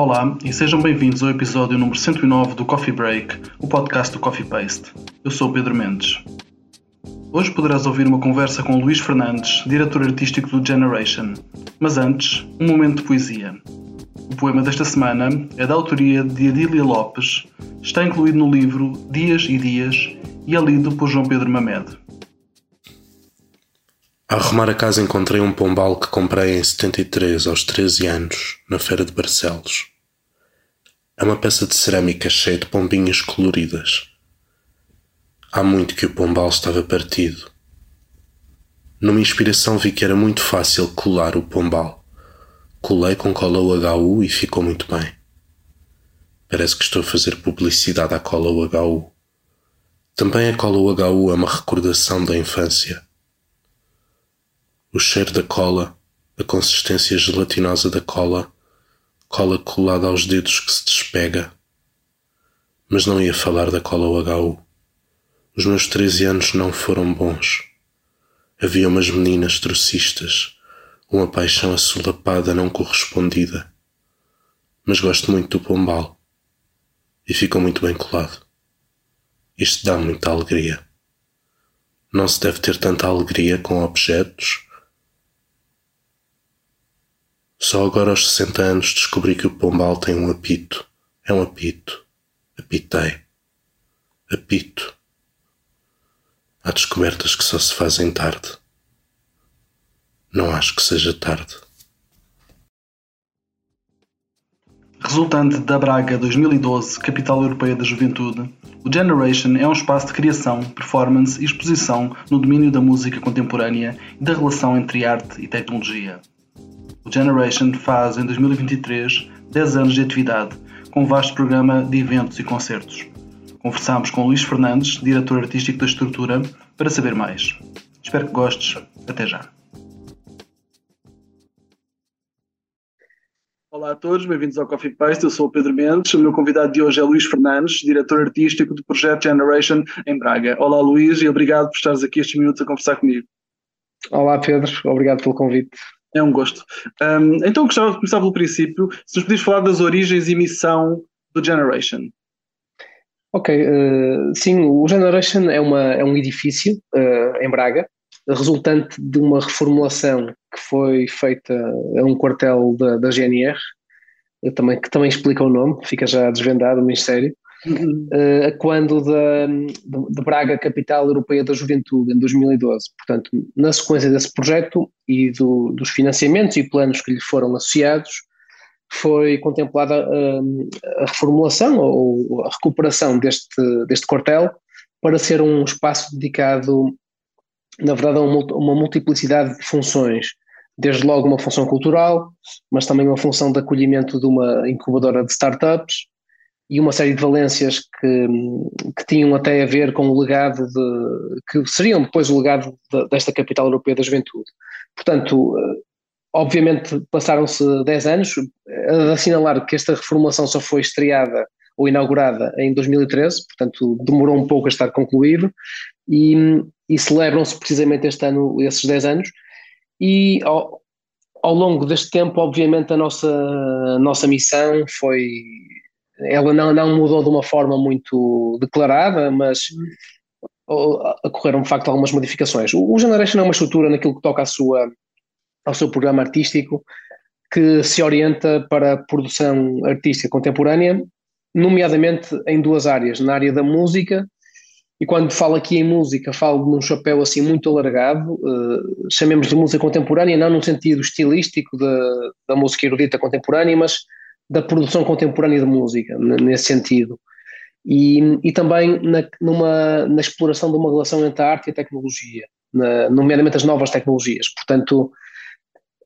Olá e sejam bem-vindos ao episódio número 109 do Coffee Break, o podcast do Coffee Paste. Eu sou Pedro Mendes. Hoje poderás ouvir uma conversa com Luís Fernandes, diretor artístico do Generation. Mas antes, um momento de poesia. O poema desta semana é da autoria de Adília Lopes, está incluído no livro Dias e Dias e é lido por João Pedro Mamed. A arrumar a casa encontrei um pombal que comprei em 73, aos 13 anos, na feira de Barcelos. É uma peça de cerâmica cheia de pombinhas coloridas. Há muito que o pombal estava partido. Numa inspiração vi que era muito fácil colar o pombal. Colei com cola UHU e ficou muito bem. Parece que estou a fazer publicidade à cola UHU. Também a cola UHU é uma recordação da infância o cheiro da cola, a consistência gelatinosa da cola, cola colada aos dedos que se despega. Mas não ia falar da cola UHU. Os meus 13 anos não foram bons. Havia umas meninas trocistas, uma paixão assolapada não correspondida. Mas gosto muito do pombal. E ficou muito bem colado. Isto dá muita alegria. Não se deve ter tanta alegria com objetos só agora aos 60 anos descobri que o pombal tem um apito. É um apito. Apitei. Apito. Há descobertas que só se fazem tarde. Não acho que seja tarde. Resultante da Braga 2012, Capital Europeia da Juventude, o Generation é um espaço de criação, performance e exposição no domínio da música contemporânea e da relação entre arte e tecnologia. O Generation faz em 2023 10 anos de atividade, com um vasto programa de eventos e concertos. Conversámos com Luís Fernandes, diretor artístico da estrutura, para saber mais. Espero que gostes. Até já. Olá a todos, bem-vindos ao Coffee Paste. Eu sou o Pedro Mendes. O meu convidado de hoje é Luís Fernandes, diretor artístico do projeto Generation em Braga. Olá, Luís, e obrigado por estares aqui estes minutos a conversar comigo. Olá, Pedro. Obrigado pelo convite. É um gosto. Um, então gostava de começar pelo princípio, se nos podias falar das origens e missão do Generation. Ok, uh, sim, o Generation é, uma, é um edifício uh, em Braga, resultante de uma reformulação que foi feita a um quartel da, da GNR, também, que também explica o nome, fica já desvendado o Uh, quando da, de Braga, capital europeia da juventude, em 2012. Portanto, na sequência desse projeto e do, dos financiamentos e planos que lhe foram associados, foi contemplada eh, a reformulação ou a recuperação deste, deste quartel para ser um espaço dedicado, na verdade, a uma multiplicidade de funções, desde logo uma função cultural, mas também uma função de acolhimento de uma incubadora de startups, e uma série de valências que, que tinham até a ver com o legado de, que seriam depois o legado de, desta capital europeia da juventude. Portanto, eh, obviamente passaram-se 10 anos, a assinalar que esta reformulação só foi estreada ou inaugurada em 2013, portanto demorou um pouco a estar concluído, e, e celebram-se precisamente este ano esses 10 anos, e ao, ao longo deste tempo, obviamente, a nossa, a nossa missão foi ela não, não mudou de uma forma muito declarada, mas ocorreram de facto algumas modificações. O, Generation é uma estrutura naquilo que toca à sua, ao seu programa artístico que se orienta para a produção artística contemporânea, nomeadamente em duas áreas, na área da música, e quando falo aqui em música, falo num chapéu assim muito alargado, uh, chamemos de música contemporânea, não no sentido estilístico de, da música erudita contemporânea, mas da produção contemporânea de música, nesse sentido. E, e também na, numa, na exploração de uma relação entre a arte e a tecnologia, na, nomeadamente as novas tecnologias. Portanto,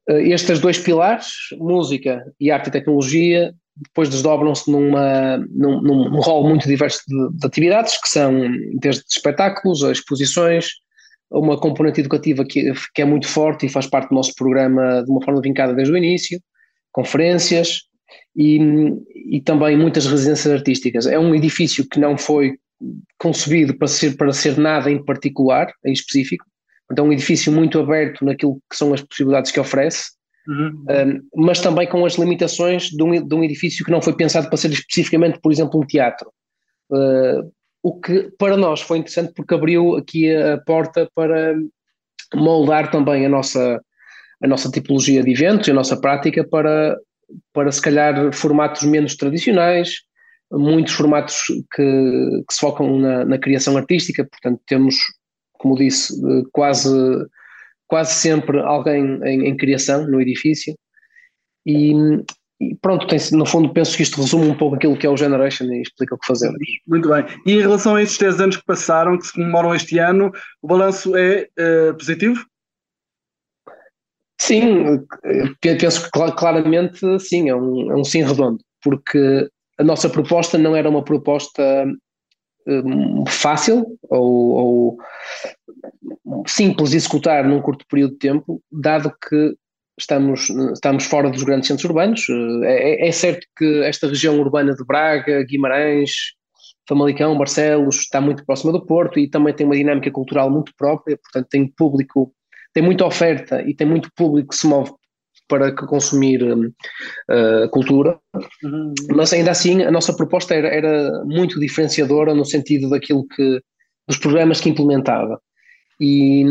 eh, estes dois pilares, música e arte e tecnologia, depois desdobram-se numa, num, num, rol muito diverso de, de, atividades, que são desde espetáculos, a exposições, uma componente educativa que, que é muito forte e faz parte do nosso programa de uma forma vincada desde o início, conferências, e, e também muitas residências artísticas. É um edifício que não foi concebido para ser, para ser nada em particular, em específico, então é um edifício muito aberto naquilo que são as possibilidades que oferece, uhum. mas também com as limitações de um, de um, edifício que não foi pensado para ser especificamente, por exemplo, um teatro. Uh, o que para nós foi interessante porque abriu aqui a porta para moldar também a nossa, a nossa tipologia de eventos, a nossa prática para, para se calhar formatos menos tradicionais, muitos formatos que, que se focam na, na, criação artística, portanto temos, como disse, quase, quase sempre alguém em, em criação no edifício e, e pronto, tem, no fundo penso que isto resume um pouco aquilo que é o Generation e explica o que fazemos. Muito bem. E em relação a estes 10 anos que passaram, que se comemoram este ano, o balanço é uh, positivo? Sim, penso que claramente sim, é um, é um sim redondo, porque a nossa proposta não era uma proposta um, fácil ou, ou simples de executar num curto período de tempo, dado que estamos, estamos fora dos grandes centros urbanos. É, é, certo que esta região urbana de Braga, Guimarães, Famalicão, Barcelos está muito próxima do Porto e também tem uma dinâmica cultural muito própria, portanto tem público, tem muita oferta e tem muito público que se move para consumir uh, cultura, uhum. mas ainda assim a nossa proposta era, era muito diferenciadora no sentido daquilo que dos programas que implementava. E,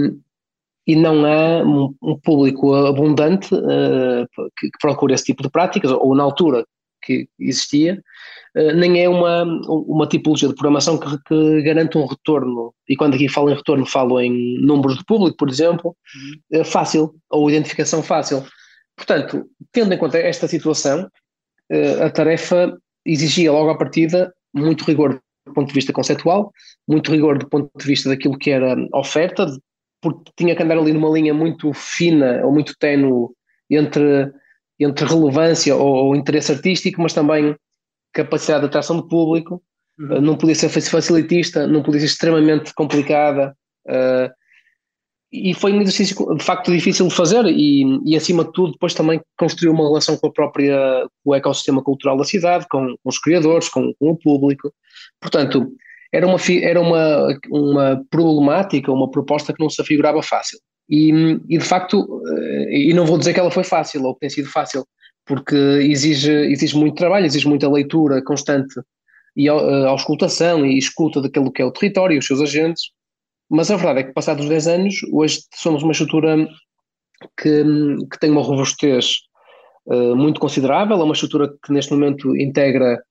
e não há um, um público abundante uh, que, que procura esse tipo de práticas, ou na altura que existia, uh, nem é uma, uma tipologia de programação que, que, garante um retorno, e quando aqui falo em retorno falo em números de público, por exemplo, uhum. uh, fácil, ou identificação fácil. Portanto, tendo em conta esta situação, a tarefa exigia logo à partida muito rigor do ponto de vista conceptual, muito rigor do ponto de vista daquilo que era oferta, porque tinha que andar ali numa linha muito fina ou muito tenue entre, entre relevância ou, ou interesse artístico, mas também capacidade de atração do público. Uhum. Uh, não podia ser facilitista, não podia ser extremamente complicada. Uh, e foi um exercício de facto difícil de fazer e, e acima de tudo depois também construiu uma relação com a própria com o ecossistema cultural da cidade, com, com os criadores, com, com, o público. Portanto, era uma, era uma, uma problemática, uma proposta que não se afigurava fácil. E, e de facto, eh, e não vou dizer que ela foi fácil ou que tem sido fácil, porque exige, exige muito trabalho, exige muita leitura constante e eh, auscultação e escuta daquilo que é o território os seus agentes, mas a verdade é que passados 10 anos, hoje somos uma estrutura que, que tem uma robustez uh, muito considerável, é uma estrutura que neste momento integra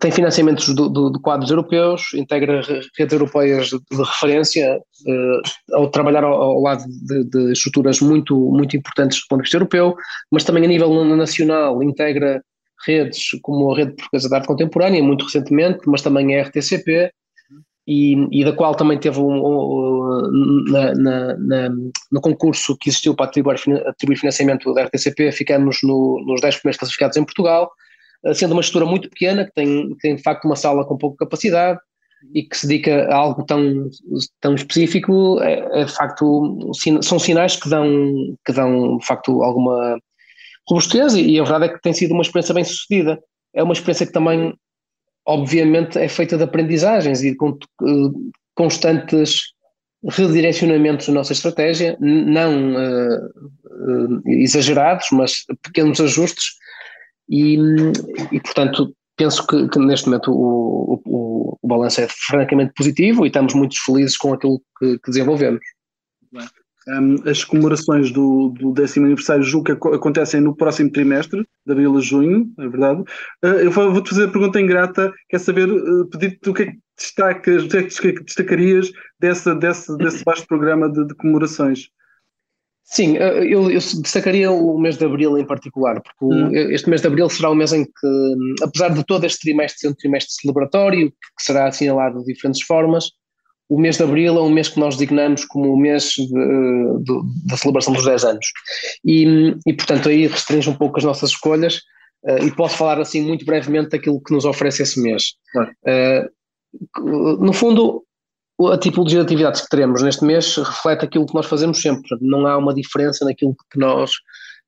tem financiamentos do, do, de quadros europeus, integra redes europeias de, de referência, uh, ao trabalhar ao, ao lado de, de, estruturas muito, muito importantes do ponto de vista europeu, mas também a nível nacional integra redes como a Rede Portuguesa de Arte Contemporânea, muito recentemente, mas também a RTCP, e, e da qual também teve um, um na, na, na, no concurso que existiu para atribuir, atribuir financiamento da RTCP, ficamos no, nos 10 primeiros classificados em Portugal, eh, sendo uma estrutura muito pequena, que tem, que tem de facto uma sala com pouca capacidade e que se dedica a algo tão, tão específico, é, é de facto, são sinais que dão, que dão de facto alguma robustez e a verdade é que tem sido uma experiência bem sucedida. É uma experiência que também, obviamente, é feita de aprendizagens e de eh, constantes redirecionamentos da nossa estratégia, não uh, uh, exagerados, mas pequenos ajustes e, e portanto, penso que, que neste momento o, o, o, balanço é francamente positivo e estamos muito felizes com aquilo que, que desenvolvemos. Um, as comemorações do, do décimo aniversário julgo que acontecem no próximo trimestre, de abril a junho, é verdade. Uh, eu vou-te fazer a pergunta ingrata, quer saber, uh, pedir-te o que é que destacas, o que é que destacarias dessa, desse, desse vasto programa de, de comemorações? Sim, eu, eu, destacaria o mês de abril em particular, porque hum. este mês de abril será o mês em que, apesar de todo este trimestre ser um trimestre celebratório, que será assinalado de diferentes formas, o mês de abril é um mês que nós designamos como o mês da celebração dos 10 anos. E, e, portanto, aí restringe um pouco as nossas escolhas uh, e posso falar assim muito brevemente daquilo que nos oferece esse mês. Uh, no fundo, a tipologia de atividades que teremos neste mês reflete aquilo que nós fazemos sempre. Não há uma diferença naquilo que nós,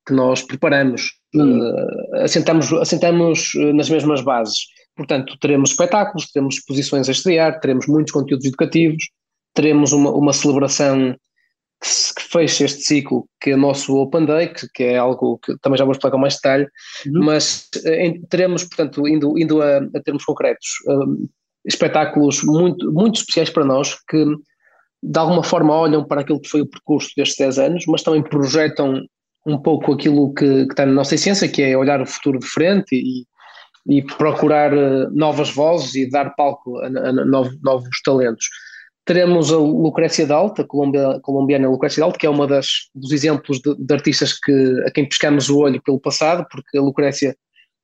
que nós preparamos. Uh, assentamos, assentamos eh, nas mesmas bases. Portanto, teremos espetáculos, teremos exposições a estrear, teremos muitos conteúdos educativos, teremos uma, uma celebração que, que fecha este ciclo, que é o nosso Open Day, que, que é algo que também já vou explicar com mais detalhe, uhum. mas em, teremos, portanto, indo, indo a, a termos concretos, um, espetáculos muito, muito especiais para nós, que de alguma forma olham para aquilo que foi o percurso destes 10 anos, mas também projetam um pouco aquilo que, que está na nossa essência, que é olhar o futuro de frente e, e procurar uh, novas vozes e dar palco a, a, novos, novos, talentos. Teremos a Lucrécia Dalta, a colombiana Lucrécia Dalta, que é uma das, dos exemplos de, de, artistas que, a quem pescamos o olho pelo passado, porque a Lucrécia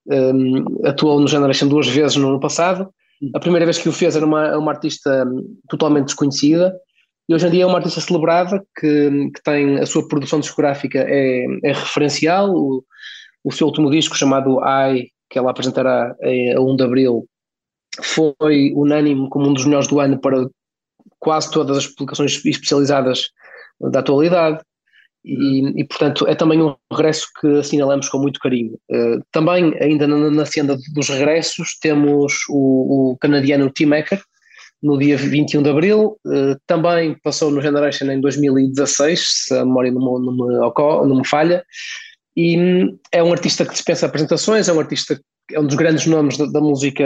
um, atuou no Generation duas vezes no ano passado. A primeira vez que o fez era uma, uma artista hum, totalmente desconhecida, e hoje em dia é uma artista celebrada que, que tem a sua produção discográfica é, é referencial. O, o seu último disco, chamado I, que ela apresentará a 1 de abril, foi unânime como um dos melhores do ano para quase todas as publicações especializadas da atualidade. E, e, portanto é também um regresso que assinalamos com muito carinho. Uh, também, ainda na, na senda dos regressos, temos o, o canadiano Tim Ecker, no dia 21 de abril, uh, também passou no Generation em 2016, se a memória não me, não me, não me falha, e hum, é um artista que dispensa apresentações, é um artista é um dos grandes nomes da, da música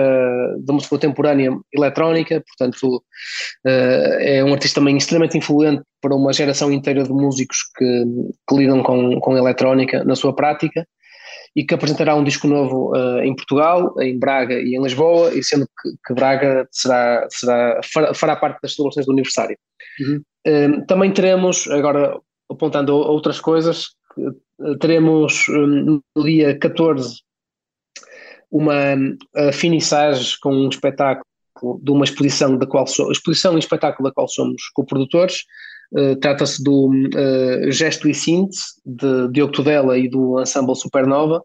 da música contemporânea eletrónica, portanto uh, é um artista também extremamente influente para uma geração inteira de músicos que, que lidam com, com eletrónica na sua prática e que apresentará um disco novo uh, em Portugal, em Braga e em Lisboa, e sendo que, que Braga será, será, fará, parte das celebrações do aniversário. Uhum. Uh, também teremos, agora apontando a outras coisas, teremos um, no dia 14 uma uh, finissage com um espetáculo de uma exposição da qual so, exposição e espetáculo da qual somos co-produtores. Uh, Trata-se do uh, Gesto e Síntese de Diogo Tudela e do Ensemble Supernova,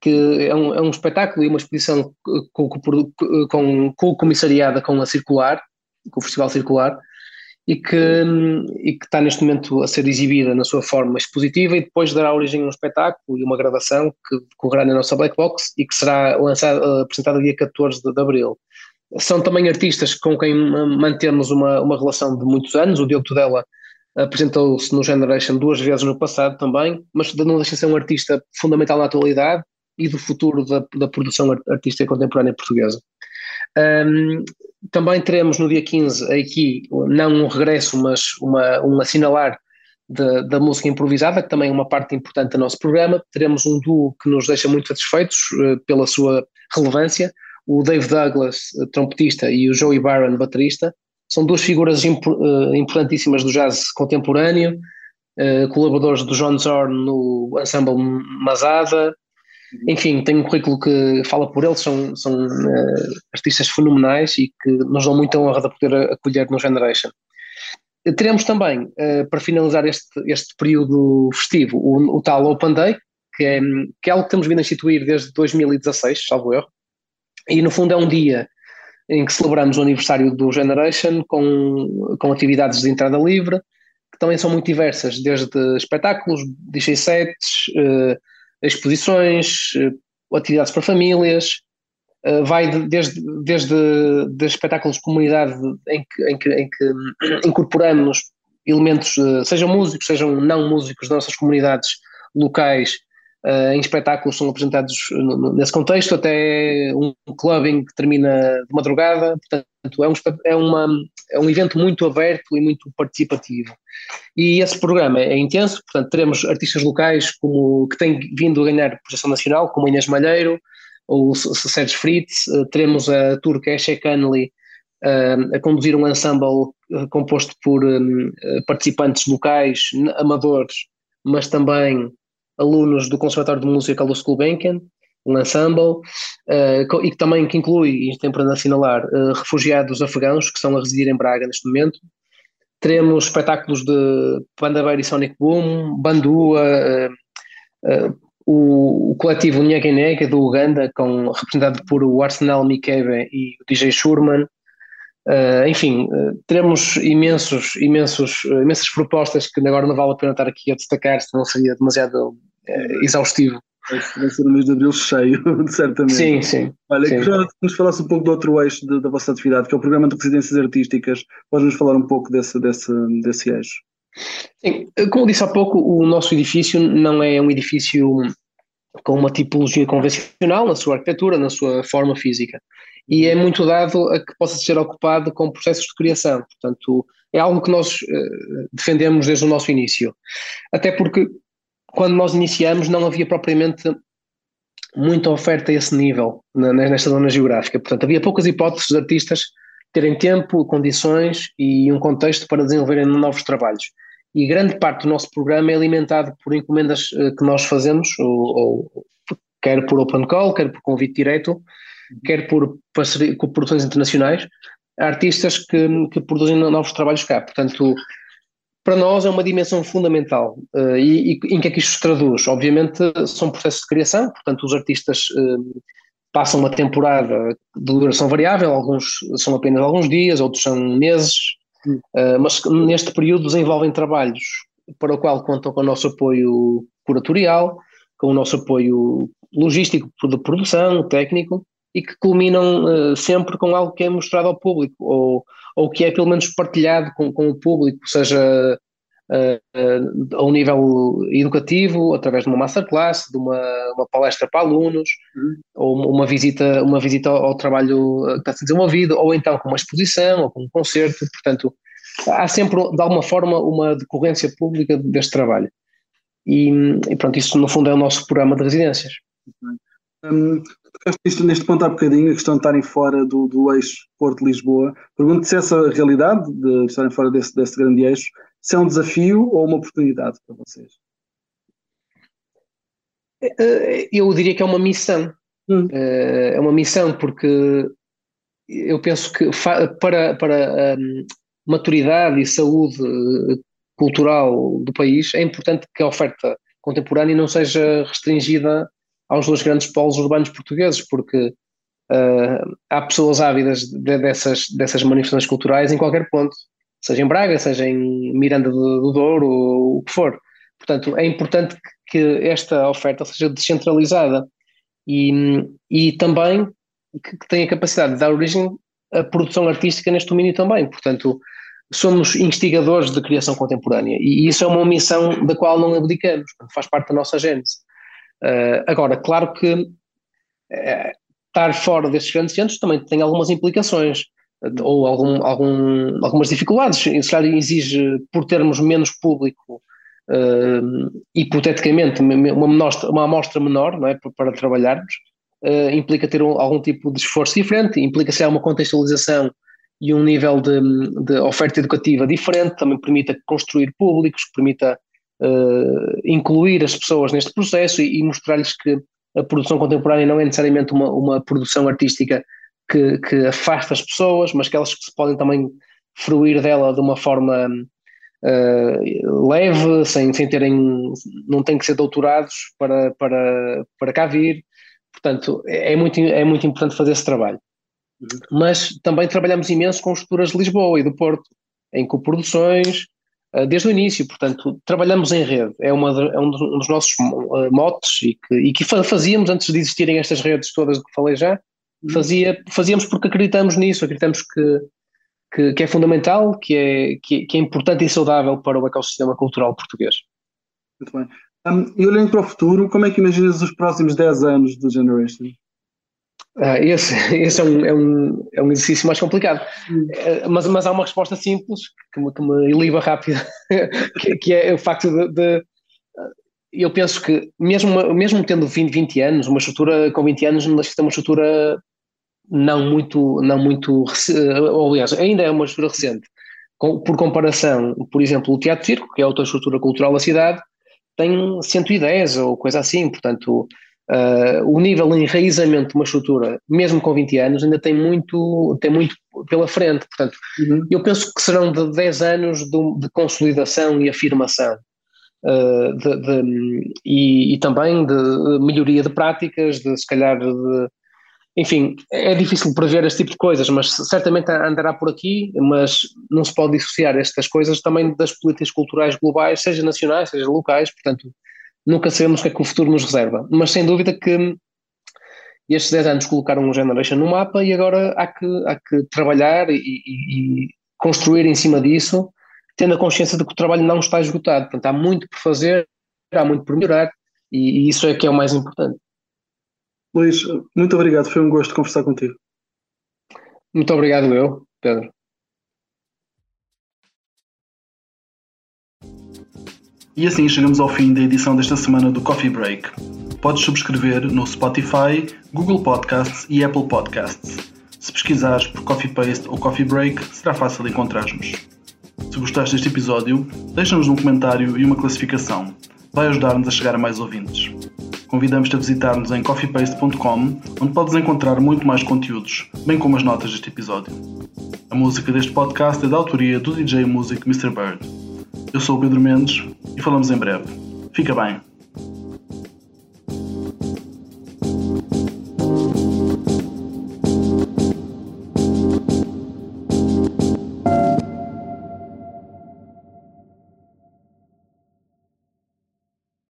que é um, é um espetáculo e uma exposição com, com, com, comissariada com a Circular, com o Festival Circular, e que, e que está neste momento a ser exibida na sua forma expositiva e depois dará origem a um espetáculo e uma gravação que decorrerá na nossa Black Box e que será apresentada dia 14 de, de abril. São também artistas com quem mantemos uma, uma relação de muitos anos. O Diogo Tudela apresentou-se no Generation duas vezes no passado também, mas não deixa de ser um artista fundamental na atualidade e do futuro da, da produção artística contemporânea portuguesa. Um, também teremos no dia 15 aqui, não um regresso, mas uma, um assinalar de, da música improvisada, que também é uma parte importante do nosso programa. Teremos um duo que nos deixa muito satisfeitos uh, pela sua relevância, o Dave Douglas, eh, trompetista, e o Joey Byron, baterista. São duas figuras uh, importantíssimas do jazz contemporâneo, uh, colaboradores do John Zorn no ensemble Masada, enfim, tem um currículo que fala por eles, são, são uh, artistas fenomenais e que nos dão muita honra de poder acolher no Generation. Teremos também, uh, para finalizar este, este período festivo, o, o, tal Open Day, que é, que é algo que temos vindo a instituir desde 2016, salvo erro, e no fundo é um dia em que celebramos o aniversário do Generation com, com atividades de entrada livre, que também são muito diversas, desde espetáculos, DJ sets, uh, exposições, eh, atividades para famílias, eh, vai desde, desde de espetáculos de comunidade em que, em que, em que incorporamos elementos, eh, sejam músicos, sejam não músicos das nossas comunidades locais, em espetáculos são apresentados nesse contexto, até um clubbing que termina de madrugada, portanto é um, é, uma, é um evento muito aberto e muito participativo. E esse programa é intenso, portanto, teremos artistas locais como, que têm vindo a ganhar projeção nacional, como Inês Malheiro ou Sérgio Fritz, eh, teremos a turca Eshe Canley eh, a conduzir um ensemble eh, composto por participantes locais, amadores, mas também alunos do Conservatório de Música Carlos Gulbenkian, um ensemble, uh, e que também que inclui, e tem para assinalar, uh, refugiados afegãos que estão a residir em Braga neste momento. Teremos espetáculos de Pandabeira e Sonic Boom, Bandua, uh, o, o, coletivo Nhega Nega do Uganda, com, representado por o Arsenal Mikebe e o DJ Shurman. enfim, teremos imensos, imensos, imensas propostas que agora não vale a pena estar aqui a destacar, senão seria demasiado exaustivo Vai ser o mês de abril cheio, certamente. Sim, sim. Olha, sim. que nos falasse um pouco do outro eixo de, da vossa atividade, que é o programa de residências artísticas. Podes nos falar um pouco desse, desse, desse eixo? Sim, como disse há pouco, o nosso edifício não é um edifício com uma tipologia convencional na sua arquitetura, na sua forma física. E é muito dado a que possa ser ocupado com processos de criação. Portanto, é algo que nós uh, defendemos desde o nosso início. Até porque, quando nós iniciamos, não havia propriamente muita oferta a esse nível, na, nesta zona geográfica. Portanto, havia poucas hipóteses de artistas terem tempo, condições e um contexto para desenvolverem novos trabalhos. E grande parte do nosso programa é alimentado por encomendas uh, que nós fazemos, ou, ou, quer por open call, quer por convite direto, quer por, por produções internacionais, artistas que, que produzem novos trabalhos cá. Portanto, para nós é uma dimensão fundamental. Uh, e, e, em que é que isto se traduz? Obviamente são processos de criação, portanto os artistas uh, passam uma temporada de duração variável, alguns são apenas alguns dias, outros são meses, uh, mas neste período desenvolvem trabalhos para o qual contam com o nosso apoio curatorial, com o nosso apoio logístico de produção, técnico, e que culminam uh, sempre com algo que é mostrado ao público, ou, ou que é pelo menos partilhado com, com o público, seja uh, uh, ao nível educativo, através de uma masterclass, de uma, uma palestra para alunos, uhum. ou uma visita, uma visita ao, ao trabalho que está a ser desenvolvido, ou então com uma exposição, ou com um concerto, portanto, há sempre, de alguma forma, uma decorrência pública deste trabalho. E, e pronto, isso no fundo é o nosso programa de residências. Um, tocaste neste ponto há bocadinho, a questão de estarem fora do, do eixo Porto-Lisboa. Pergunto se essa realidade de estarem fora desse, desse grande eixo, se é um desafio ou uma oportunidade para vocês? Eh, eu diria que é uma missão. Hum. Eh, é uma missão porque eu penso que para, para a hum, maturidade e saúde eh, cultural do país é importante que a oferta contemporânea não seja restringida aos dois grandes polos urbanos portugueses, porque uh, há pessoas ávidas de, dessas, dessas manifestações culturais em qualquer ponto, seja em Braga, seja em Miranda do, do Douro, ou o que for. Portanto, é importante que esta oferta seja descentralizada e, e também que, que tenha capacidade de dar origem à produção artística neste domínio também. Portanto, somos instigadores de criação contemporânea e isso é uma missão da qual não abdicamos, faz parte da nossa gênese. Uh, agora, claro que uh, estar fora destes grandes centros também tem algumas implicações ou algum, algum, algumas dificuldades. Calhar exige, por termos menos público, hipoteticamente, uma, menor, uma amostra menor não é, para, trabalharmos, implica ter um, algum tipo de esforço diferente, implica ser uma contextualização e um nível de, de oferta educativa diferente, também permita construir públicos, permita uh, incluir as pessoas neste processo e, e mostrar-lhes que a produção contemporânea não é necessariamente uma, uma produção artística que, que, afasta as pessoas, mas que elas que se podem também fruir dela de uma forma uh, leve, sem, sem terem, não têm que ser doutorados para, para, para cá vir. Portanto, é muito, é muito importante fazer esse trabalho. Uhum. Mas também trabalhamos imenso com estruturas de Lisboa e do Porto, em coproduções, desde o início, portanto, trabalhamos em rede, é, uma, é um, dos, nossos uh, motes e que, e que, fazíamos antes de existirem estas redes todas que falei já, uhum. fazia, fazíamos porque acreditamos nisso, acreditamos que, que, que é fundamental, que é, que, que, é importante e saudável para o ecossistema cultural português. Muito bem. Um, e olhando para o futuro, como é que imaginas os próximos 10 anos do Generation? Uh, esse esse é, um, é, um, é um exercício mais complicado. Uh, mas, mas há uma resposta simples que me, que me iliba rápido, que, que, é o facto de, de. Uh, eu penso que, mesmo, mesmo tendo 20, 20 anos, uma estrutura com 20 anos, não deixa de ter uma estrutura não muito. Não muito ou, aliás, ainda é uma estrutura recente. Por comparação, por exemplo, o Teatro Circo, que é outra estrutura cultural da cidade, tem 110 ou coisa assim, portanto Uh, o nível de enraizamento de uma estrutura, mesmo com 20 anos, ainda tem muito, tem muito pela frente. Portanto, uhum. eu penso que serão de 10 anos de, de consolidação e afirmação. Uh, de, de, e, e, também de melhoria de práticas, de se calhar de, enfim, é difícil prever este tipo de coisas, mas certamente andará por aqui, mas não se pode dissociar estas coisas também das políticas culturais globais, seja nacionais, seja locais, portanto, nunca sabemos o que é que o futuro nos reserva. Mas sem dúvida que estes 10 anos colocaram o Generation no mapa e agora há que, há que trabalhar e, e, e construir em cima disso, tendo a consciência de que o trabalho não está esgotado. Portanto, há muito por fazer, há muito por melhorar e, e isso é que é o mais importante. Luís, muito obrigado, foi um gosto conversar contigo. Muito obrigado eu, Pedro. E assim chegamos ao fim da edição desta semana do Coffee Break. Podes subscrever no Spotify, Google Podcasts e Apple Podcasts. Se pesquisares por Coffee Paste ou Coffee Break, será fácil encontrar-nos. Se gostaste deste episódio, deixa-nos um comentário e uma classificação. Vai ajudar-nos a chegar a mais ouvintes. Convidamos-te a visitar-nos em coffeepaste.com, onde podes encontrar muito mais conteúdos, bem como as notas deste episódio. A música deste podcast é da autoria do DJ Music Mr. Bird. Eu sou o Pedro Mendes e falamos em breve. Fica bem.